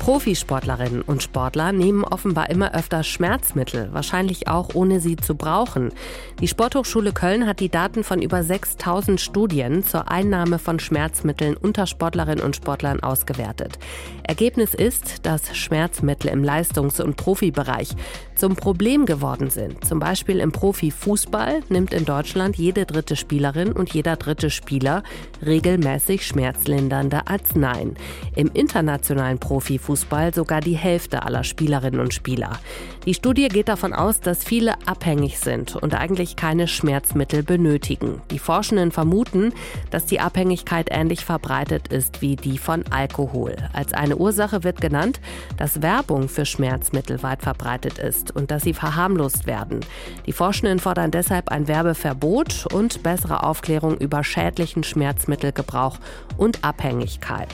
Profisportlerinnen und Sportler nehmen offenbar immer öfter Schmerzmittel, wahrscheinlich auch ohne sie zu brauchen. Die Sporthochschule Köln hat die Daten von über 6000 Studien zur Einnahme von Schmerzmitteln unter Sportlerinnen und Sportlern ausgewertet. Ergebnis ist, dass Schmerzmittel im Leistungs- und Profibereich zum Problem geworden sind. Zum Beispiel im Profifußball nimmt in Deutschland jede dritte Spielerin und jeder dritte Spieler regelmäßig schmerzlindernde Arzneien. Im internationalen Profifußball sogar die Hälfte aller Spielerinnen und Spieler. Die Studie geht davon aus, dass viele abhängig sind und eigentlich keine Schmerzmittel benötigen. Die Forschenden vermuten, dass die Abhängigkeit ähnlich verbreitet ist wie die von Alkohol. Als eine Ursache wird genannt, dass Werbung für Schmerzmittel weit verbreitet ist und dass sie verharmlost werden. Die Forschenden fordern deshalb ein Werbeverbot und bessere Aufklärung über schädlichen Schmerzmittelgebrauch und Abhängigkeit.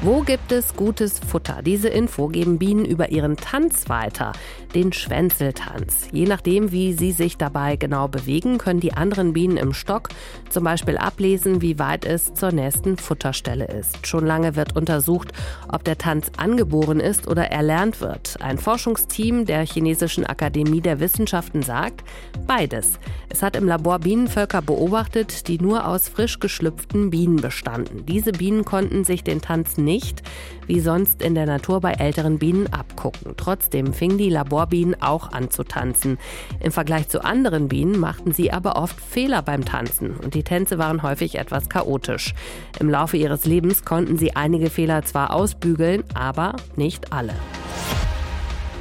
Wo gibt es gutes Futter? Diese Info geben Bienen über ihren Tanz weiter, den Schwänzeltanz. Je nachdem, wie sie sich dabei genau bewegen, können die anderen Bienen im Stock zum Beispiel ablesen, wie weit es zur nächsten Futterstelle ist. Schon lange wird untersucht, ob der Tanz angeboren ist oder erlernt wird. Ein Forschungsteam der Chinesischen Akademie der Wissenschaften sagt, beides. Es hat im Labor Bienenvölker beobachtet, die nur aus frisch geschlüpften Bienen bestanden. Diese Bienen konnten sich den Tanz nicht, wie sonst in der Natur bei älteren Bienen, abgucken. Trotzdem fingen die Laborbienen auch an zu tanzen. Im Vergleich zu anderen Bienen machten sie aber oft Fehler beim Tanzen und die Tänze waren häufig etwas chaotisch. Im Laufe ihres Lebens konnten sie einige Fehler zwar ausbügeln, aber nicht alle.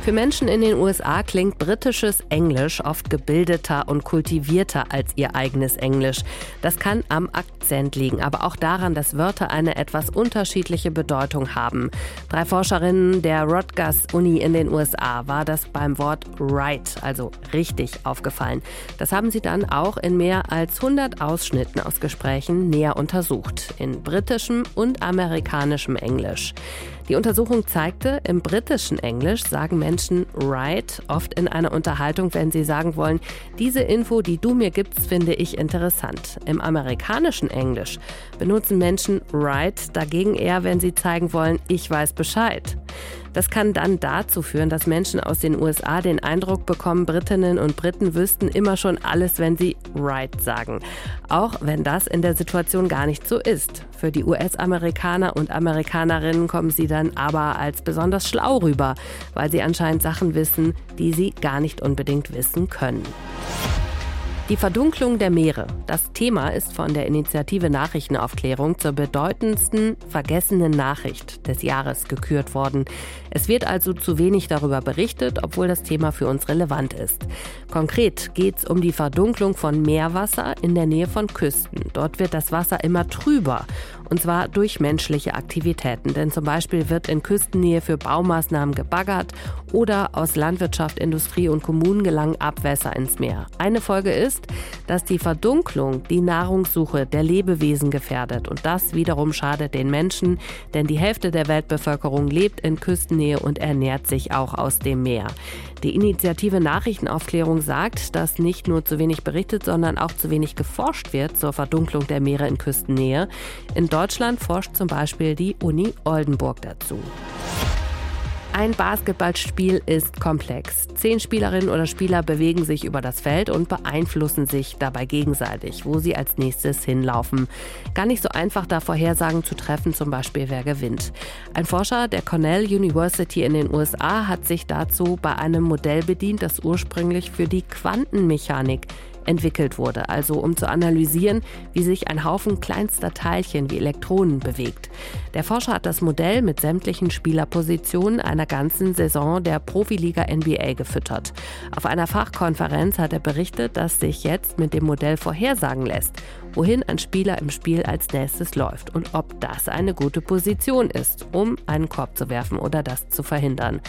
Für Menschen in den USA klingt britisches Englisch oft gebildeter und kultivierter als ihr eigenes Englisch. Das kann am Akzent liegen, aber auch daran, dass Wörter eine etwas unterschiedliche Bedeutung haben. Drei Forscherinnen der Rutgers Uni in den USA war das beim Wort right, also richtig, aufgefallen. Das haben sie dann auch in mehr als 100 Ausschnitten aus Gesprächen näher untersucht, in britischem und amerikanischem Englisch. Die Untersuchung zeigte, im britischen Englisch sagen Menschen right oft in einer Unterhaltung, wenn sie sagen wollen, diese Info, die du mir gibst, finde ich interessant. Im amerikanischen Englisch benutzen Menschen right dagegen eher, wenn sie zeigen wollen, ich weiß Bescheid. Das kann dann dazu führen, dass Menschen aus den USA den Eindruck bekommen, Britinnen und Briten wüssten immer schon alles, wenn sie right sagen. Auch wenn das in der Situation gar nicht so ist. Für die US-Amerikaner und Amerikanerinnen kommen sie dann aber als besonders schlau rüber, weil sie anscheinend Sachen wissen, die sie gar nicht unbedingt wissen können. Die Verdunklung der Meere. Das Thema ist von der Initiative Nachrichtenaufklärung zur bedeutendsten vergessenen Nachricht des Jahres gekürt worden. Es wird also zu wenig darüber berichtet, obwohl das Thema für uns relevant ist. Konkret geht es um die Verdunklung von Meerwasser in der Nähe von Küsten. Dort wird das Wasser immer trüber und zwar durch menschliche Aktivitäten. Denn zum Beispiel wird in Küstennähe für Baumaßnahmen gebaggert oder aus Landwirtschaft, Industrie und Kommunen gelangen Abwässer ins Meer. Eine Folge ist, dass die Verdunklung die Nahrungssuche der Lebewesen gefährdet. Und das wiederum schadet den Menschen, denn die Hälfte der Weltbevölkerung lebt in Küstennähe und ernährt sich auch aus dem Meer. Die Initiative Nachrichtenaufklärung sagt, dass nicht nur zu wenig berichtet, sondern auch zu wenig geforscht wird zur Verdunklung der Meere in Küstennähe. In Deutschland forscht zum Beispiel die Uni Oldenburg dazu. Ein Basketballspiel ist komplex. Zehn Spielerinnen oder Spieler bewegen sich über das Feld und beeinflussen sich dabei gegenseitig, wo sie als nächstes hinlaufen. Gar nicht so einfach, da Vorhersagen zu treffen, zum Beispiel wer gewinnt. Ein Forscher der Cornell University in den USA hat sich dazu bei einem Modell bedient, das ursprünglich für die Quantenmechanik entwickelt wurde, also um zu analysieren, wie sich ein Haufen kleinster Teilchen wie Elektronen bewegt. Der Forscher hat das Modell mit sämtlichen Spielerpositionen einer ganzen Saison der Profiliga NBA gefüttert. Auf einer Fachkonferenz hat er berichtet, dass sich jetzt mit dem Modell vorhersagen lässt, wohin ein Spieler im Spiel als nächstes läuft und ob das eine gute Position ist, um einen Korb zu werfen oder das zu verhindern.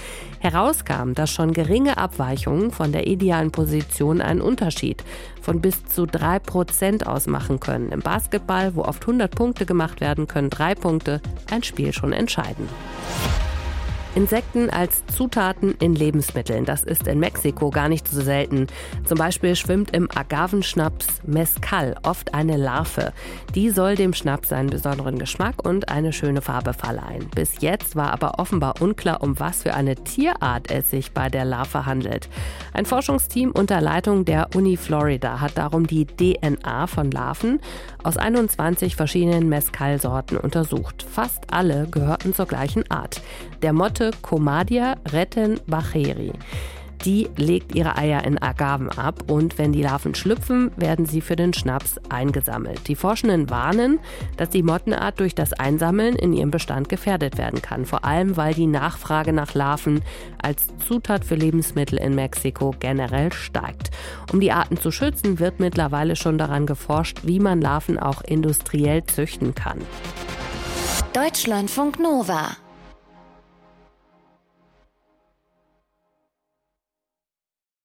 Herauskam, dass schon geringe Abweichungen von der idealen Position einen Unterschied von bis zu drei Prozent ausmachen können. Im Basketball, wo oft 100 Punkte gemacht werden, können drei Punkte ein Spiel schon entscheiden. Insekten als Zutaten in Lebensmitteln. Das ist in Mexiko gar nicht so selten. Zum Beispiel schwimmt im Agavenschnaps Mezcal oft eine Larve. Die soll dem Schnaps seinen besonderen Geschmack und eine schöne Farbe verleihen. Bis jetzt war aber offenbar unklar, um was für eine Tierart es sich bei der Larve handelt. Ein Forschungsteam unter Leitung der Uni Florida hat darum die DNA von Larven aus 21 verschiedenen Mezcal-Sorten untersucht. Fast alle gehörten zur gleichen Art. Der Motte Comadia retten bacheri. Die legt ihre Eier in Agaven ab und wenn die Larven schlüpfen, werden sie für den Schnaps eingesammelt. Die Forschenden warnen, dass die Mottenart durch das Einsammeln in ihrem Bestand gefährdet werden kann, vor allem weil die Nachfrage nach Larven als Zutat für Lebensmittel in Mexiko generell steigt. Um die Arten zu schützen, wird mittlerweile schon daran geforscht, wie man Larven auch industriell züchten kann. Deutschlandfunk Nova